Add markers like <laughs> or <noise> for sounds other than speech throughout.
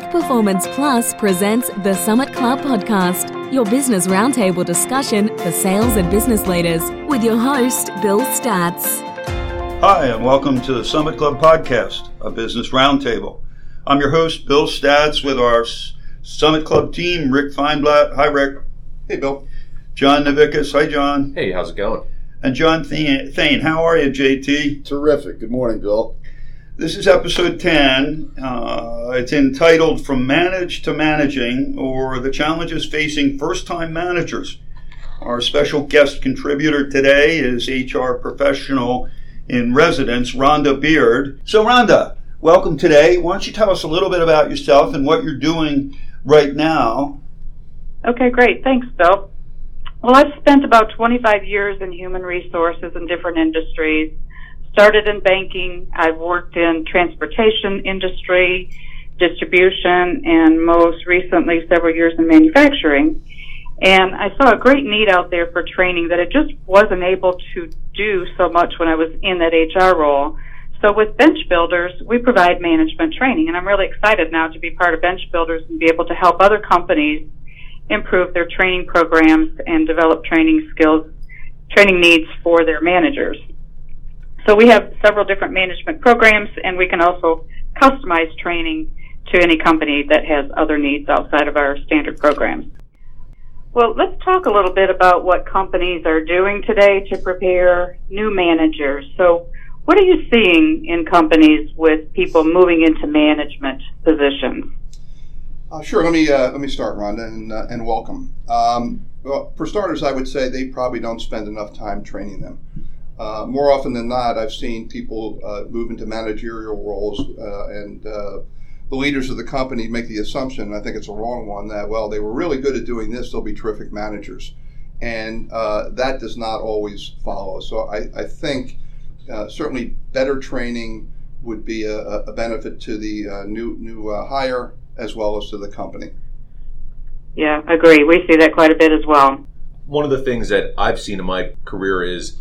Peak Performance Plus presents the Summit Club podcast, your business roundtable discussion for sales and business leaders, with your host, Bill Statz. Hi, and welcome to the Summit Club podcast, a business roundtable. I'm your host, Bill Statz, with our Summit Club team, Rick Feinblatt. Hi, Rick. Hey, Bill. John Navikas. Hi, John. Hey, how's it going? And John Thane. How are you, JT? Terrific. Good morning, Bill. This is episode 10. Uh, it's entitled From Managed to Managing or the Challenges Facing First Time Managers. Our special guest contributor today is HR professional in residence, Rhonda Beard. So, Rhonda, welcome today. Why don't you tell us a little bit about yourself and what you're doing right now? Okay, great. Thanks, Bill. Well, I've spent about 25 years in human resources in different industries started in banking. I've worked in transportation industry, distribution, and most recently several years in manufacturing. And I saw a great need out there for training that I just wasn't able to do so much when I was in that HR role. So with Bench Builders, we provide management training, and I'm really excited now to be part of Bench Builders and be able to help other companies improve their training programs and develop training skills, training needs for their managers. So we have several different management programs, and we can also customize training to any company that has other needs outside of our standard programs. Well, let's talk a little bit about what companies are doing today to prepare new managers. So, what are you seeing in companies with people moving into management positions? Uh, sure. Let me uh, let me start, Rhonda, and, uh, and welcome. Um, well, for starters, I would say they probably don't spend enough time training them. Uh, more often than not, I've seen people uh, move into managerial roles, uh, and uh, the leaders of the company make the assumption, and I think it's a wrong one, that, well, they were really good at doing this, they'll be terrific managers. And uh, that does not always follow. So I, I think certainly better training would be a, a benefit to the new, new hire as well as to the company. Yeah, agree. We see that quite a bit as well. One of the things that I've seen in my career is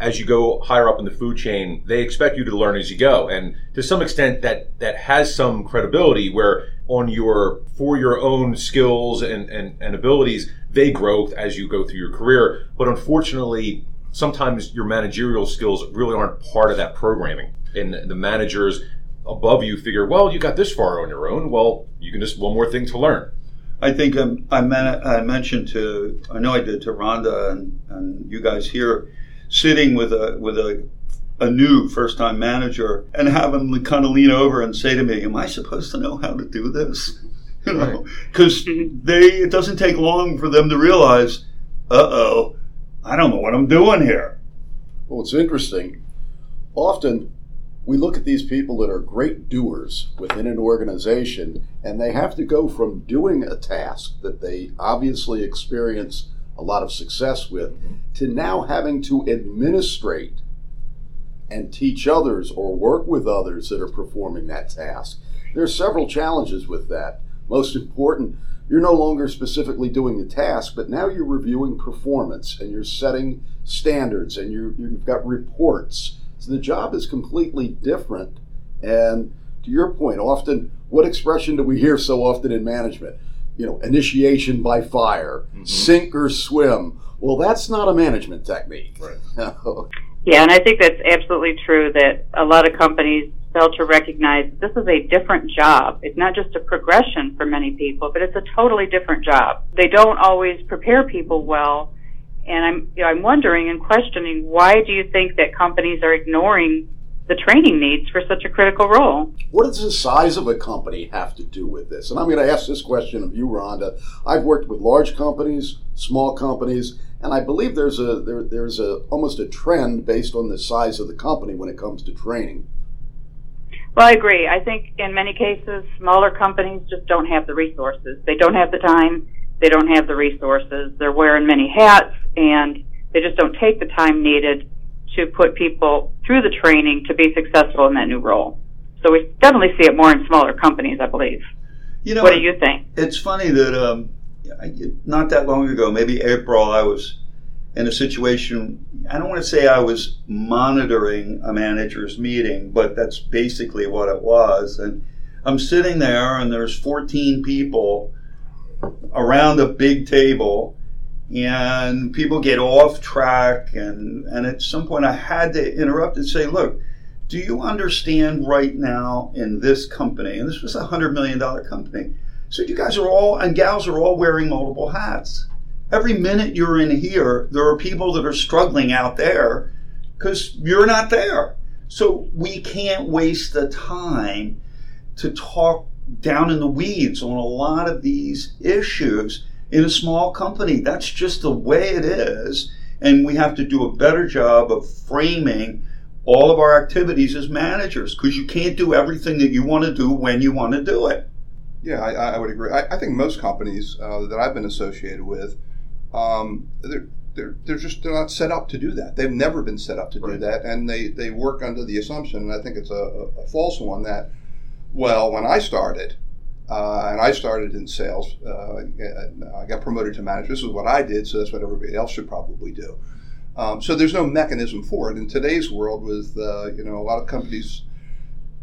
as you go higher up in the food chain, they expect you to learn as you go. And to some extent that that has some credibility where on your for your own skills and, and, and abilities, they grow as you go through your career. But unfortunately, sometimes your managerial skills really aren't part of that programming. And the managers above you figure, well, you got this far on your own. Well, you can just one more thing to learn. I think um, I, I mentioned to, I know I did to Rhonda and, and you guys here sitting with a with a a new first time manager and have him kind of lean over and say to me, "Am I supposed to know how to do this?" <laughs> You know, because right. <laughs> they it doesn't take long for them to realize, "Uh oh, I don't know what I'm doing here." Well, it's interesting. Often we look at these people that are great doers within an organization, and they have to go from doing a task that they obviously experience a lot of success with, mm-hmm. to now having to administrate and teach others or work with others that are performing that task. There are several challenges with that. Most important, you're no longer specifically doing the task, but now you're reviewing performance and you're setting standards and you have got reports. So the job is completely different. And to your point, often, what expression do we hear so often in management? You know, initiation by fire, mm-hmm. sink or swim. Well, that's not a management technique. Right. <laughs> yeah, and I think that's absolutely true that a lot of companies fail to recognize this is a different job. It's not just a progression for many people, but it's a totally different job. They don't always prepare people well. And I'm, you know, I'm wondering and questioning why do you think that companies are ignoring the training needs for such a critical role. What does the size of a company have to do with this? And I'm going to ask this question of you, Rhonda. I've worked with large companies, small companies, and I believe there's a there, there's a almost a trend based on the size of the company when it comes to training. Well, I agree. I think in many cases, smaller companies just don't have the resources. They don't have the time. They don't have the resources. They're wearing many hats, and they just don't take the time needed to put people through the training to be successful in that new role. So we definitely see it more in smaller companies, I believe. You know, what do you think? It's funny that um, not that long ago, maybe April, I was in a situation. I don't want to say I was monitoring a manager's meeting, but that's basically what it was. And I'm sitting there and there's 14 people around a big table and people get off track and, and at some point I had to interrupt and say, look, do you understand right now in this company, and this was a hundred million dollar company, so you guys are all and gals are all wearing multiple hats. Every minute you're in here, there are people that are struggling out there because you're not there. So we can't waste the time to talk down in the weeds on a lot of these issues in a small company. That's just the way it is. And we have to do a better job of framing all of our activities as managers because you can't do everything that you want to do when you want to do it. Yeah, I, I would agree. I, I, think most companies uh, that I've been associated with, um, they're, they're, they're just they're not set up to do that. They've never been set up to right. do that, and they, they work under the assumption, and I think it's a, a false one, that, well, when I started, uh, and I started in sales. Uh, I got promoted to manager. This is what I did, so that's what everybody else should probably do. Um, so there's no mechanism for it in today's world. With uh, you know a lot of companies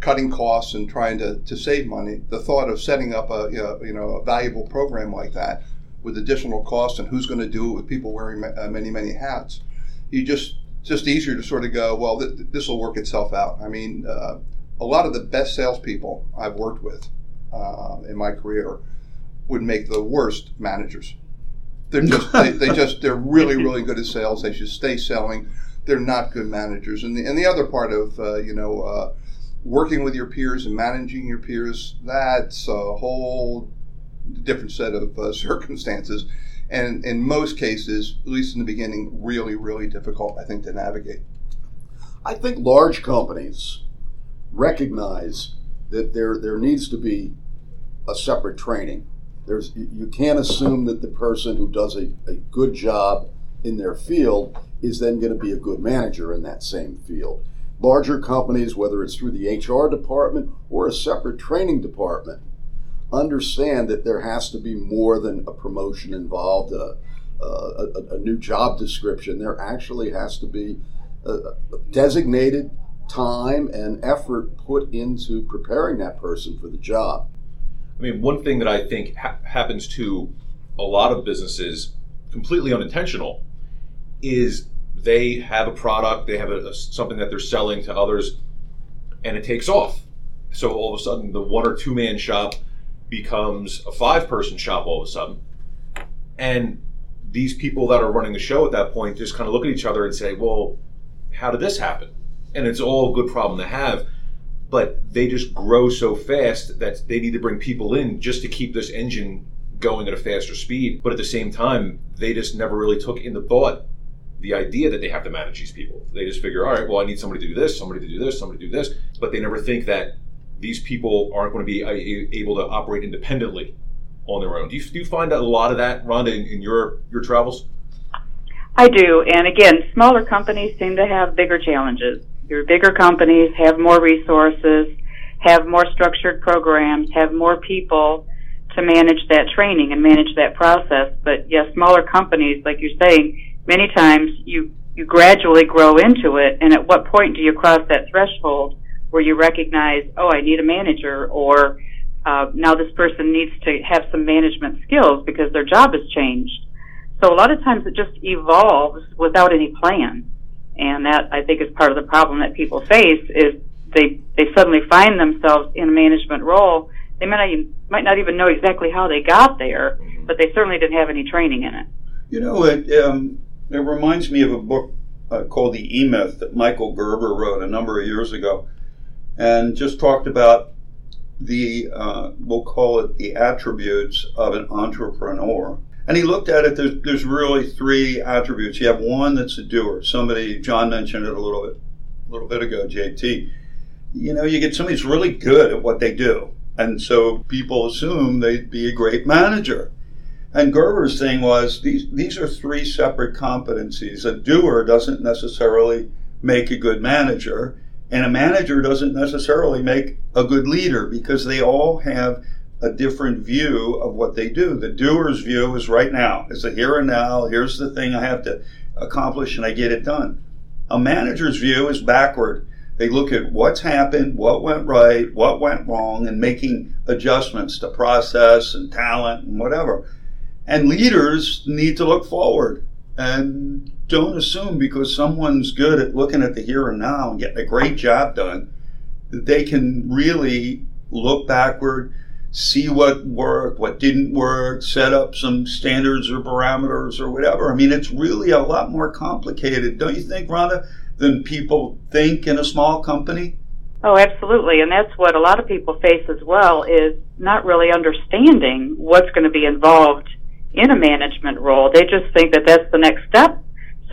cutting costs and trying to, to save money, the thought of setting up a you know, you know a valuable program like that with additional costs and who's going to do it with people wearing uh, many many hats, you just just easier to sort of go, well, th- this will work itself out. I mean, uh, a lot of the best salespeople I've worked with uh, in my career would make the worst managers. They're just they, they, just they're really really good at sales. They should stay selling. They're not good managers. And the and the other part of uh, you know uh, working with your peers and managing your peers that's a whole different set of uh, <laughs> circumstances. And in most cases, at least in the beginning, really really difficult I think to navigate. I think large companies recognize that there there needs to be a separate training. There's you can't assume that the person who does a, a good job in their field is then going to be a good manager in that same field. Larger companies, whether it's through the HR department or a separate training department, understand that there has to be more than a promotion involved, uh, uh, a, a, a new job description. There actually has to be designated time and effort put into preparing that person for the job. I mean, one thing that I think ha- happens to a lot of businesses, completely unintentional, is they have a product, they have a, a, something that they're selling to others, and it takes off. So all of a sudden, the one or two man shop becomes a five person shop all of a sudden. And these people that are running the show at that point just kind of look at each other and say, well, how did this happen? And it's all a good problem to have but they just grow so fast that they need to bring people in just to keep this engine going at a faster speed. But at the same time, they just never really took in the thought the idea that they have to manage these people. They just figure, all right, well, I need somebody to do this, somebody to do this, somebody to do this. But they never think that these people aren't going to be able to operate independently on their own. Do you, do you find a lot of that, Rhonda, in, in your, your travels? I do. And again, smaller companies seem to have bigger challenges. Your bigger companies have more resources, have more structured programs, have more people to manage that training and manage that process. But yes, smaller companies, like you're saying, many times you, you gradually grow into it. And at what point do you cross that threshold where you recognize, oh, I need a manager or uh, now this person needs to have some management skills because their job has changed. So a lot of times it just evolves without any plan and that I think is part of the problem that people face is they they suddenly find themselves in a management role. They might not even, might not even know exactly how they got there, but they certainly didn't have any training in it. You know, it um, it reminds me of a book uh, called The E Myth that Michael Gerber wrote a number of years ago, and just talked about the uh, we'll call it the attributes of an entrepreneur. And he looked at it, there's, there's really three attributes. You have one that's a doer. Somebody, John mentioned it a little bit, a little bit ago, JT. You know, you get somebody who's really good at what they do. And so people assume they'd be a great manager. And Gerber's thing was these, these are three separate competencies. A doer doesn't necessarily make a good manager, and a manager doesn't necessarily make a good leader because they all have a different view of what they do. The doer's view is right now. It's a here and now. Here's the thing I have to accomplish and I get it done. A manager's view is backward. They look at what's happened, what went right, what went wrong, and making adjustments to process and talent and whatever. And leaders need to look forward and don't assume because someone's good at looking at the here and now and getting a great job done that they can really look backward, see what worked, what didn't work, set up some standards or parameters or whatever. I mean, it's really a lot more complicated, don't you think, Rhonda, than people think in a small company? Oh, absolutely. And that's what a lot of people face as well is not really understanding what's going to be involved in a management role. They just think that that's the next step.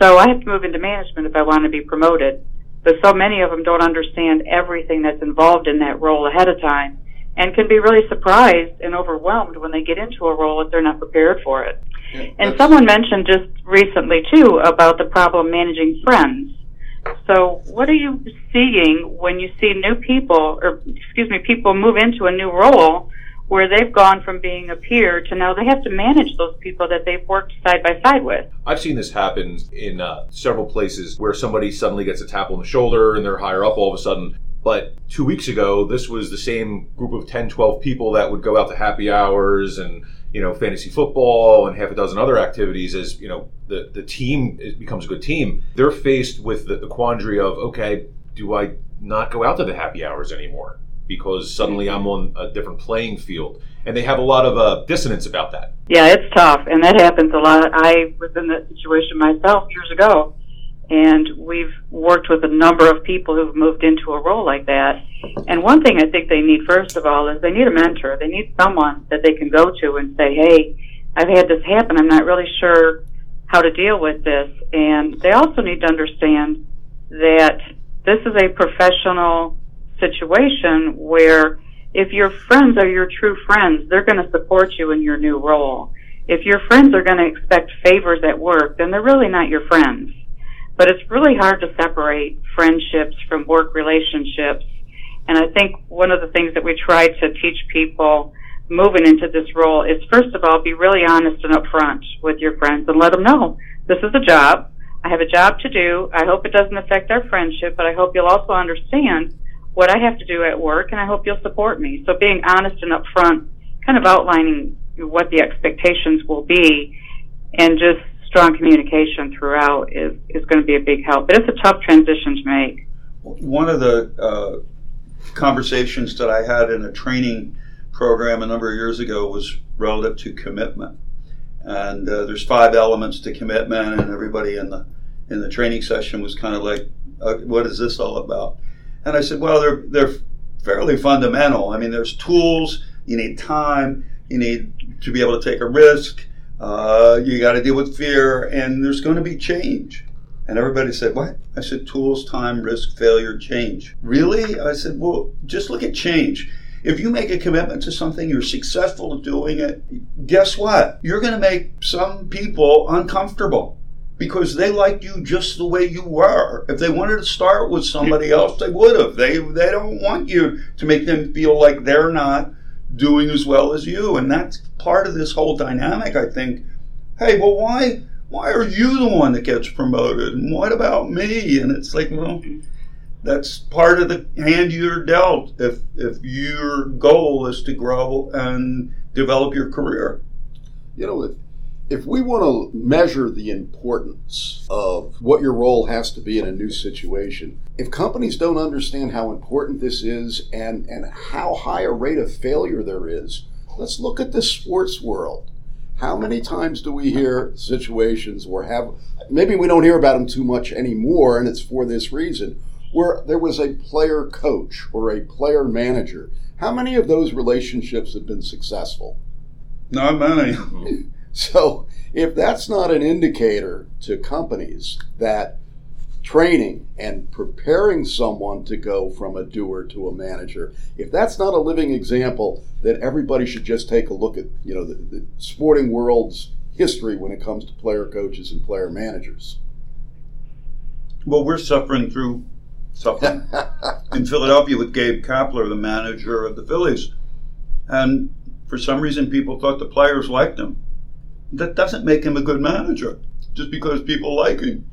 So I have to move into management if I want to be promoted. But so many of them don't understand everything that's involved in that role ahead of time and can be really surprised and overwhelmed when they get into a role if they're not prepared for it. Yeah, and someone mentioned just recently too about the problem managing friends. So what are you seeing when you see new people or excuse me, people move into a new role where they've gone from being a peer to now they have to manage those people that they've worked side by side with. I've seen this happen in uh, several places where somebody suddenly gets a tap on the shoulder and they're higher up all of a sudden. But two weeks ago, this was the same group of 10, 12 people that would go out to happy hours and, you know, fantasy football and half a dozen other activities as, you know, the, the team becomes a good team. They're faced with the, the quandary of, okay, do I not go out to the happy hours anymore? because suddenly I'm on a different playing field. And they have a lot of uh, dissonance about that. Yeah, it's tough, and that happens a lot. I was in that situation myself years ago, and we've worked with a number of people who've moved into a role like that. And one thing I think they need, first of all, is they need a mentor. They need someone that they can go to and say, hey, I've had this happen. I'm not really sure how to deal with this. And they also need to understand that this is a professional situation where if your friends are your true friends, they're going to support you in your new role. If your friends are going to expect favors at work, then they're really not your friends. But it's really hard to separate friendships from work relationships. And I think one of the things that we try to teach people moving into this role is first of all, be really honest and upfront with your friends and let them know this is a job. I have a job to do. I hope it doesn't affect our friendship, but I hope you'll also understand what I have to do at work, and I hope you'll support me. So being honest and upfront, kind of outlining what the expectations will be, and just strong communication throughout is, is going to be a big help. But it's a tough transition to make. One of the uh, conversations that I had in a training program a number of years ago was relative to commitment. And uh, there's five elements to commitment, and everybody in the in the training session was kind of like, uh, "What is this all about?" And I said, well, they're they're fairly fundamental. I mean, there's tools. You need time. You need to be able to take a risk. Uh, you got to deal with fear, and there's going to be change. And everybody said, What? I said, Tools, time, risk, failure, change. Really? I said, Well, just look at change. If you make a commitment to something, you're successful at doing it, guess what? You're going to make some people uncomfortable because they liked you just the way you were. If they wanted to start with somebody else, they would have. They they don't want you to make them feel like they're not doing as well as you, and that's part of this whole dynamic. I think. Hey, well, why why are you the one that gets promoted, and what about me? And it's like, well, that's part of the hand you're dealt. If if your goal is to grow and develop your career, you know if we want to measure the importance of what your role has to be in a new situation, if companies don't understand how important this is and, and how high a rate of failure there is, let's look at the sports world. How many times do we hear situations where have maybe we don't hear about them too much anymore, and it's for this reason, where there was a player coach or a player manager. How many of those relationships have been successful? Not many. <laughs> So, if that's not an indicator to companies that training and preparing someone to go from a doer to a manager, if that's not a living example, then everybody should just take a look at you know the, the sporting world's history when it comes to player coaches and player managers. Well, we're suffering through suffering <laughs> in Philadelphia with Gabe Kapler, the manager of the Phillies, and for some reason people thought the players liked him that doesn't make him a good manager just because people like him.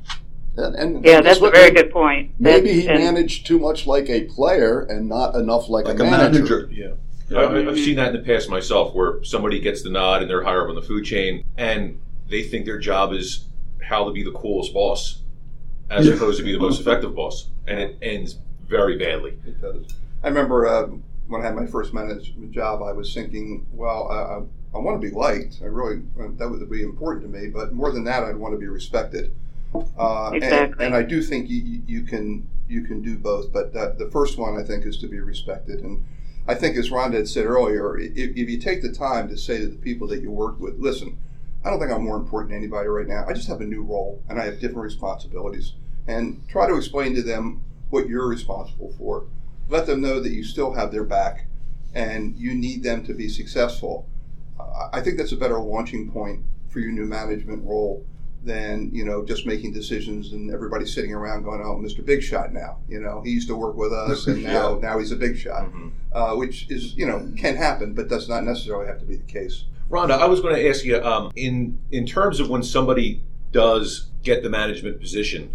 And, and Yeah, guess that's a what? very good point. Maybe That's- he managed too much like a player and not enough like, Like a manager. Yeah. I, I've seen that in the past myself, where somebody gets the nod and they're higher up on the food chain, and they think their job is how to be the coolest boss, as Yeah. opposed to be the most effective boss, and it ends very badly. It does. I remember uh, when I had my first management job, I was thinking, well, I, I, want to be liked. I really that would be important to me. But more than that, I'd want to be respected. Uh, and- Exactly. And, I do think you, you- can you can do both. But that, the first one, I think, is to be respected. And I think, as Rhonda had said earlier, if, if you take the time to say to the people that you work with, listen, I don't think I'm more important than anybody right now. I just have a new role and I have different responsibilities. And try to explain to them what you're responsible for. Let them know that you still have their back and you need them to be successful. I think that's a better launching point for your new management role than you know just making decisions and everybody sitting around going, "Oh, Mr. Big Shot now." You know, he used to work with us, and <laughs> now now he's a big shot, uh, which is you know can happen, but does not necessarily have to be the case. Rhonda, I was going to ask you um, in in terms of when somebody does get the management position,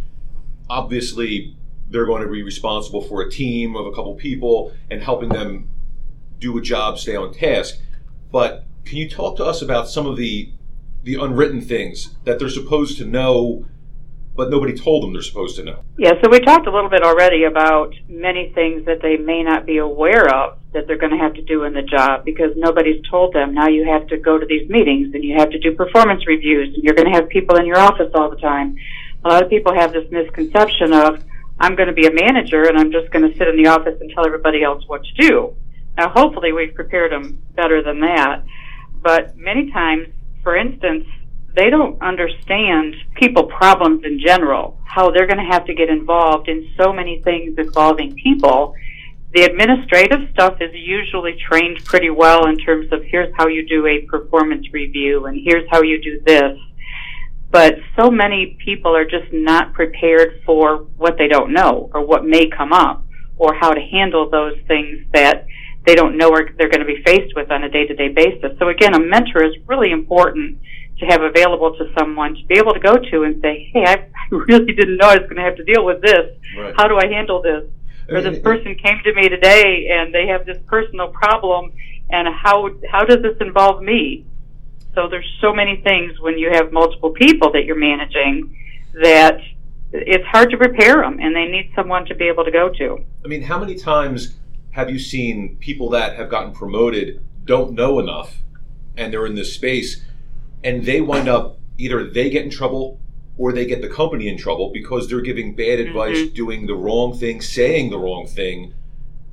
obviously they're going to be responsible for a team of a couple people and helping them do a job, stay on task. But can you talk to us about some of the the unwritten things that they're supposed to know, but nobody told them they're supposed to know? Yeah, so we talked a little bit already about many things that they may not be aware of that they're going to have to do in the job because nobody's told them. Now you have to go to these meetings and you have to do performance reviews and you're going to have people in your office all the time. A lot of people have this misconception of, I'm going to be a manager and I'm just going to sit in the office and tell everybody else what to do. Now hopefully we've prepared them better than that. But many times, for instance, they don't understand people problems in general, how they're going to have to get involved in so many things involving people. The administrative stuff is usually trained pretty well in terms of here's how you do a performance review and here's how you do this. But so many people are just not prepared for what they don't know or what may come up or how to handle those things that they don't know or they're going to be faced with on a day to day basis. So again, a mentor is really important to have available to someone to be able to go to and say, Hey, I <laughs> really didn't know I was going to have to deal with this. Right. How do I handle this? Or this person came to me today and they have this personal problem and how, how does this involve me? So there's so many things when you have multiple people that you're managing that it's hard to prepare them and they need someone to be able to go to. I mean, how many times have you seen people that have gotten promoted don't know enough and they're in this space and they wind up either they get in trouble or they get the company in trouble because they're giving bad mm-hmm. advice, doing the wrong thing, saying the wrong thing,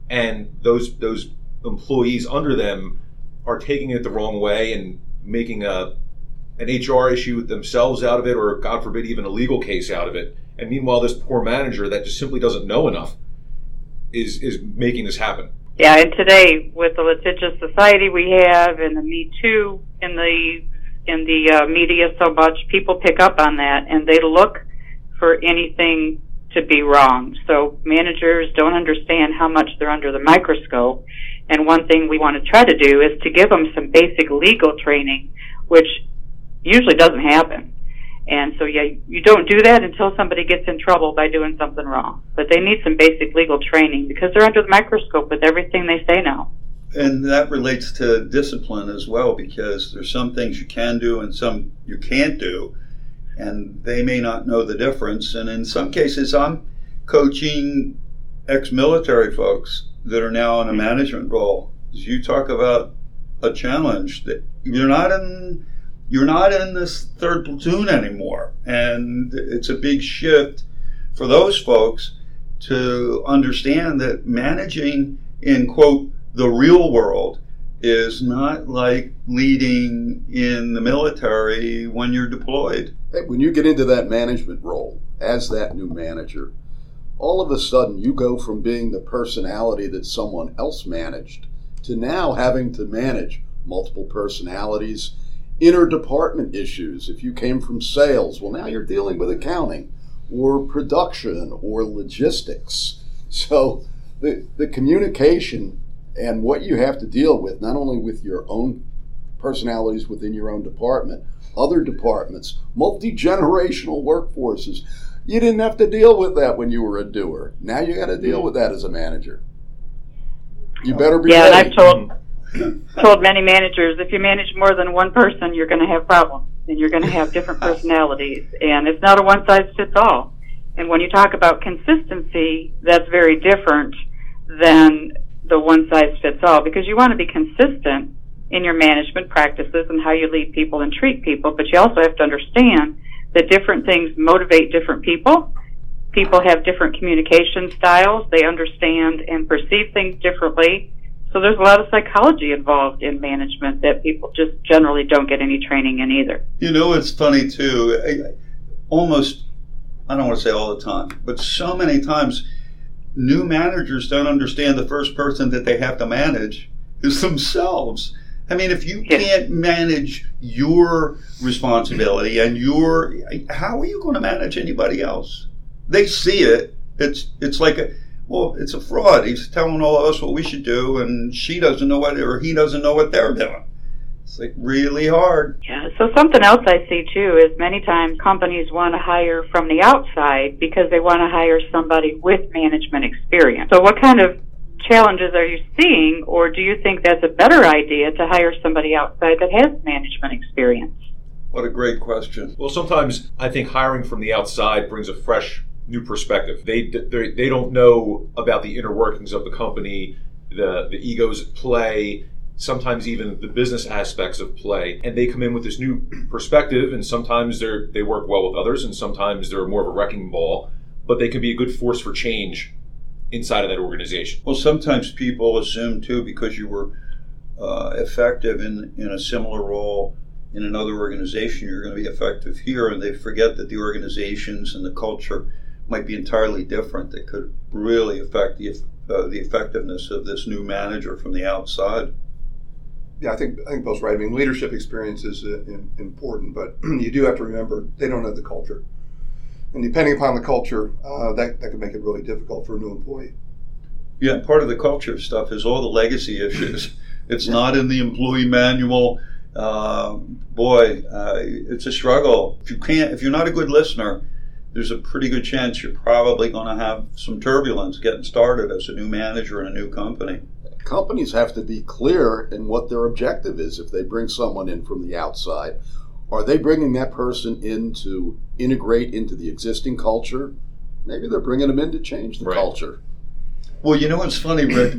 and those those employees under them are taking it the wrong way and making a an HR issue themselves out of it, or God forbid, even a legal case out of it. And meanwhile, this poor manager that just simply doesn't know enough is is making this happen. Yeah, and today with the litigious society we have and the Me Too in the in the uh, media so much, people pick up on that and they look for anything to be wrong. So managers don't understand how much they're under the microscope. And one thing we want to try to do is to give them some basic legal training, which usually doesn't happen. And so, yeah, you don't do that until somebody gets in trouble by doing something wrong. But they need some basic legal training because they're under the microscope with everything they say now. And that relates to discipline as well, because there's some things you can do and some you can't do, and they may not know the difference. And in some cases, I'm coaching ex-military folks that are now in a mm-hmm. management role. As you talk about a challenge that you're not in, you're not in this third platoon anymore, and it's a big shift for those folks to understand that managing in quote the real world is not like leading in the military when you're deployed. Hey, when you get into that management role as that new manager, all of a sudden you go from being the personality that someone else managed to now having to manage multiple personalities, interdepartment issues. If you came from sales, well, now you're dealing with accounting or production or logistics. <laughs> So the, the communication and what you have to deal with, not only with your own personalities within your own department, other departments, multi generational workforces. You didn't have to deal with that when you were a doer. Now you got to deal mm-hmm. with that as a manager. You better be Yeah, and ready. I've told mm-hmm. Told many managers if you manage more than one person, you're going to have problems, and you're going to have different <laughs> personalities, and it's not a one size fits all. And when you talk about consistency, that's very different than the one size fits all because you want to be consistent in your management practices and how you lead people and treat people, but you also have to understand that different things motivate different people. People have different communication styles. They understand and perceive things differently. So there's a lot of psychology involved in management that people just generally don't get any training in either. You know, it's funny too. I- Almost, I don't want to say all the time, but so many times, new managers don't understand the first person that they have to manage is themselves. I mean, if you Yeah. can't manage your responsibility and your, how are you going to manage anybody else? They see it. It's it's like a well, it's a fraud. He's telling all of us what we should do, and she doesn't know what, or he doesn't know what they're doing. It's like really hard. Yeah. So something else I see too is many times companies want to hire from the outside because they want to hire somebody with management experience. So what kind of challenges are you seeing, or do you think that's a better idea to hire somebody outside that has management experience? What a great question. Well, sometimes I think hiring from the outside brings a fresh, new perspective. They they, they don't know about the inner workings of the company, the the egos at play, sometimes even the business aspects of play, and they come in with this new perspective. And sometimes they're they work well with others, and sometimes they're more of a wrecking ball. But they can be a good force for change inside of that organization. Well, sometimes people assume too because you were uh, effective in in a similar role in another organization, you're going to be effective here, and they forget that the organizations and the culture might be entirely different. That could really affect the uh, the effectiveness of this new manager from the outside. Yeah, I think I think Bill's right. I mean, leadership experience is uh, important, but <clears throat> you do have to remember they don't know the culture, and depending upon the culture, uh, that that could make it really difficult for a new employee. Yeah, part of the culture stuff is all the legacy issues. <laughs> It's not in the employee manual. Uh, boy, uh, it's a struggle. If you can't, if you're not a good listener, there's a pretty good chance you're probably going to have some turbulence getting started as a new manager in a new company. Companies have to be clear in what their objective is if they bring someone in from the outside. Are they bringing that person in to integrate into the existing culture? Maybe they're bringing them in to change the Right. culture. Well, you know what's funny, Rick?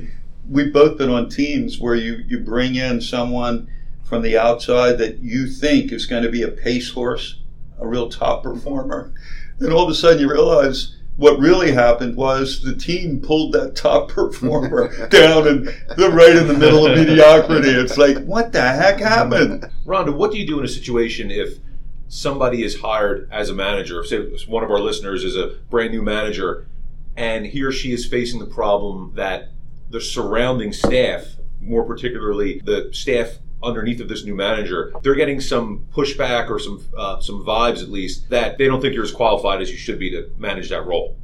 We've both been on teams where you, you bring in someone from the outside that you think is going to be a pace horse, a real top performer. And all of a sudden you realize what really happened was the team pulled that top <laughs> performer <laughs> down and they're right in the middle of mediocrity. It's like, what the heck happened? Rhonda, what do you do in a situation if somebody is hired as a manager? Say one of our listeners is a brand new manager, and he or she is facing the problem that the surrounding staff, more particularly the staff underneath of this new manager, they're getting some pushback or some uh, some vibes at least that they don't think you're as qualified as you should be to manage that role.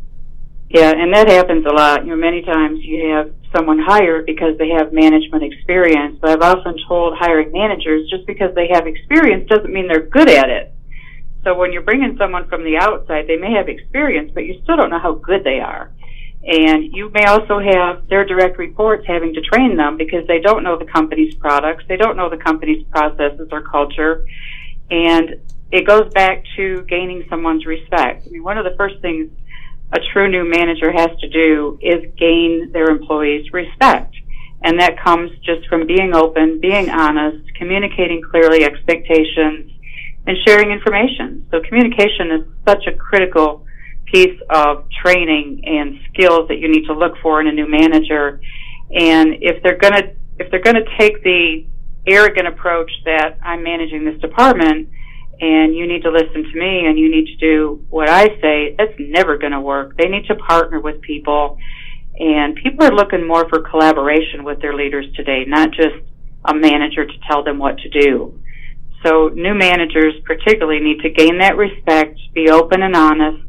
Yeah, and that happens a lot. You know, many times you have someone hired because they have management experience, but I've often told hiring managers just because they have experience doesn't mean they're good at it. So when you're bringing someone from the outside, they may have experience, but you still don't know how good they are. And you may also have their direct reports having to train them because they don't know the company's products, they don't know the company's processes or culture, and it goes back to gaining someone's respect. I mean, one of the first things a true new manager has to do is gain their employees' respect. And that comes just from being open, being honest, communicating clearly expectations, and sharing information. So communication is such a critical piece of training and skills that you need to look for in a new manager. And if they're gonna, if they're gonna take the arrogant approach that I'm managing this department, and you need to listen to me and you need to do what I say, that's never going to work. They need to partner with people and people are looking more for collaboration with their leaders today, not just a manager to tell them what to do. So new managers particularly need to gain that respect, be open and honest,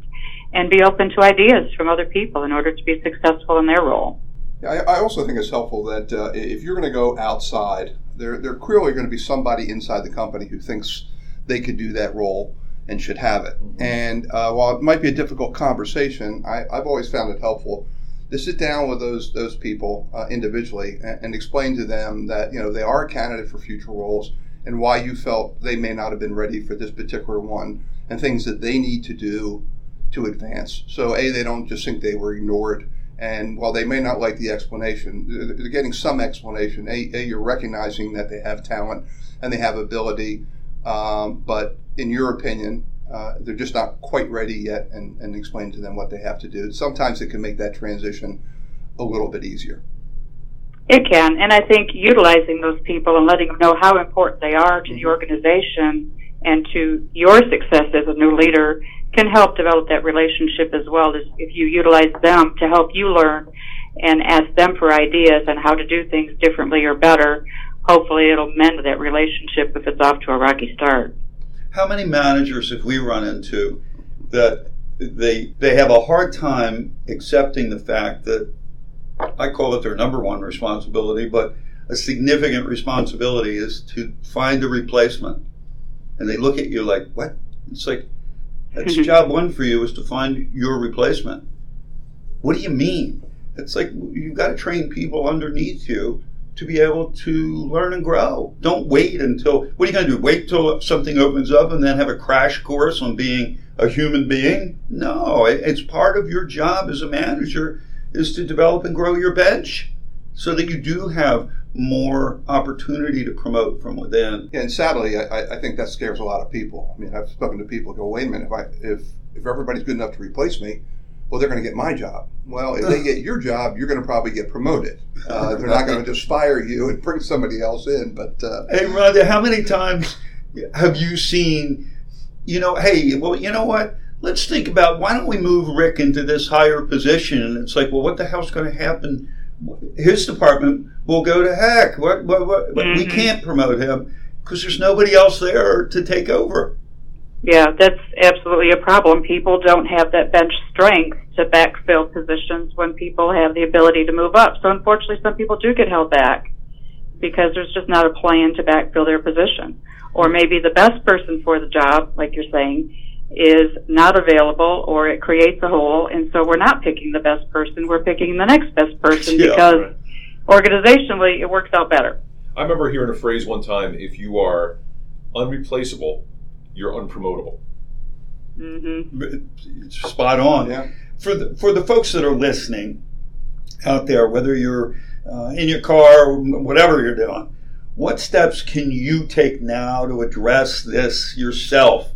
and be open to ideas from other people in order to be successful in their role. I, I also think it's helpful that uh, if you're going to go outside, there there clearly going to be somebody inside the company who thinks they could do that role, and should have it. And uh, while it might be a difficult conversation, I, I've always found it helpful to sit down with those those people uh, individually and, and, explain to them that you know they are a candidate for future roles and why you felt they may not have been ready for this particular one and things that they need to do to advance. So a they don't just think they were ignored. And while they may not like the explanation, they're getting some explanation. A, a you're recognizing that they have talent and they have ability, um, but in your opinion, uh, they're just not quite ready yet and, and explain to them what they have to do. Sometimes it can make that transition a little bit easier. It can, and I think utilizing those people and letting them know how important they are to the mm-hmm. organization and to your success as a new leader can help develop that relationship as well as if you utilize them to help you learn and ask them for ideas on how to do things differently or better. Hopefully it'll mend that relationship if it's off to a rocky start. How many managers have we run into that they they have a hard time accepting the fact that I call it their number one responsibility, but a significant responsibility is to find a replacement. And they look at you like, what? It's like, that's <laughs> job one for you is to find your replacement. What do you mean? It's like you've got to train people underneath you to be able to learn and grow. Don't wait until what are you going to do? Wait till something opens up and then have a crash course on being a human being? No, it's part of your job as a manager is to develop and grow your bench so that you do have more opportunity to promote from within. And sadly, I, I think that scares a lot of people. I mean, I've spoken to people go, "Wait a minute, if I if if everybody's good enough to replace me, well, they're going to get my job. Well, if they get your job, you're going to probably get promoted. Uh, they're not going to just fire you and bring somebody else in. But uh, hey, Rhonda, how many times have you seen? You know, hey, well, you know what? Let's think about why don't we move Rick into this higher position? And it's like, well, what the hell's going to happen? His department will go to heck. What? What? what? Mm-hmm. We can't promote him because there's nobody else there to take over. Yeah, that's absolutely a problem. People don't have that bench strength to backfill positions when people have the ability to move up. So unfortunately, some people do get held back because there's just not a plan to backfill their position. Or maybe the best person for the job, like you're saying, is not available or it creates a hole. And so we're not picking the best person. We're picking the next best person <laughs> yeah, because right. organizationally it works out better. I remember hearing a phrase one time if you are unreplaceable, you're unpromotable. Mm-hmm. Spot on. Yeah. For the for the folks that are listening out there, whether you're uh, in your car, or whatever you're doing, what steps can you take now to address this yourself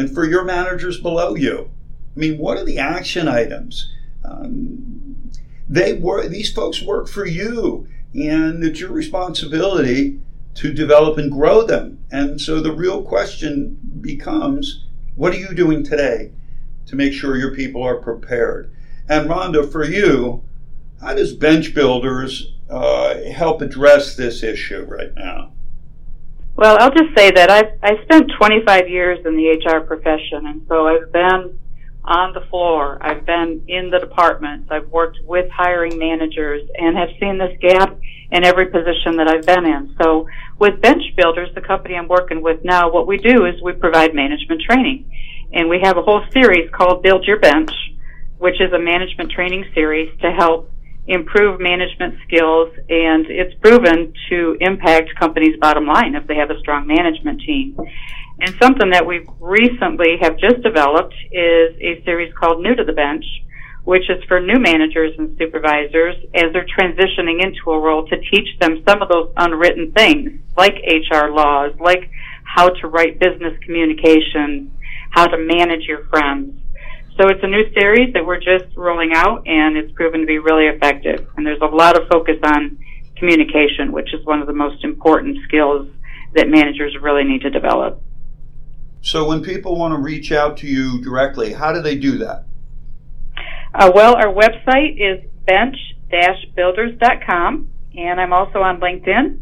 and for your managers below you? I mean, what are the action items? Um, they work; these folks work for you, and it's your responsibility to develop and grow them. And so the real question becomes what are you doing today to make sure your people are prepared? And Rhonda, for you, how does Bench Builders uh, help address this issue right now? Well, I'll just say that I've I spent 25 years in the HR profession, and so I've been on the floor. I've been in the departments. I've worked with hiring managers and have seen this gap in every position that I've been in. So with Bench Builders, the company I'm working with now, what we do is we provide management training. And we have a whole series called Build Your Bench, which is a management training series to help improve management skills and it's proven to impact companies' bottom line if they have a strong management team. And something that we recently have just developed is a series called New to the Bench, which is for new managers and supervisors as they're transitioning into a role to teach them some of those unwritten things, like HR laws, like how to write business communications, how to manage your friends. So it's a new series that we're just rolling out and it's proven to be really effective. And there's a lot of focus on communication, which is one of the most important skills that managers really need to develop. So when people want to reach out to you directly, how do they do that? Uh, well, our website is bench-builders.com, and I'm also on LinkedIn.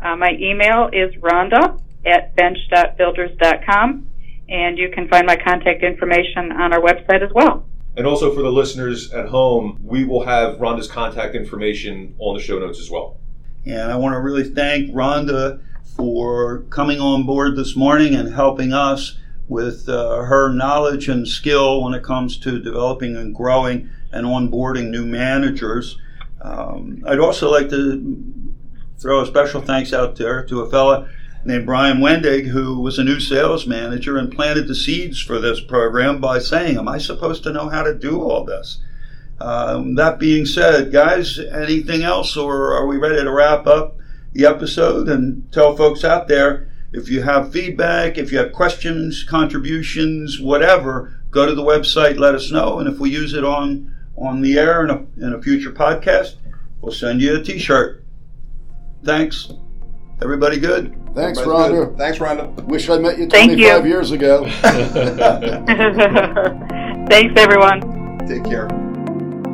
Uh, my email is rhonda at bench.builders.com, and you can find my contact information on our website as well. And also for the listeners at home, we will have Rhonda's contact information on the show notes as well. And I want to really thank Rhonda for coming on board this morning and helping us with uh, her knowledge and skill when it comes to developing and growing and onboarding new managers. Um, I'd also like to throw a special thanks out there to a fella named Brian Wendig, who was a new sales manager and planted the seeds for this program by saying, Am I supposed to know how to do all this? Um, that being said, guys, anything else, or are we ready to wrap up the episode and tell folks out there if you have feedback, if you have questions, contributions, whatever, go to the website, let us know, and if we use it on on the air in a, in a future podcast, we'll send you a T-shirt. Thanks. Everybody good? Thanks, Everybody's Rhonda. good. Thanks, Rhonda. Wish I met you 25 you. years ago. <laughs> <laughs> Thanks, everyone. Take care.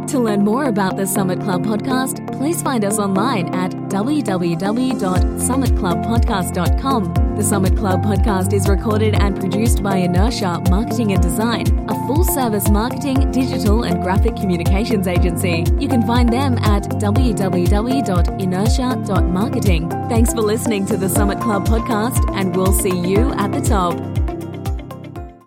To learn more about the Summit Club podcast, please find us online at www.summitclubpodcast.com. The Summit Club podcast is recorded and produced by Inertia Marketing and Design, a full service marketing, digital, and graphic communications agency. You can find them at www.inertia.marketing. Thanks for listening to the Summit Club podcast, and we'll see you at the top.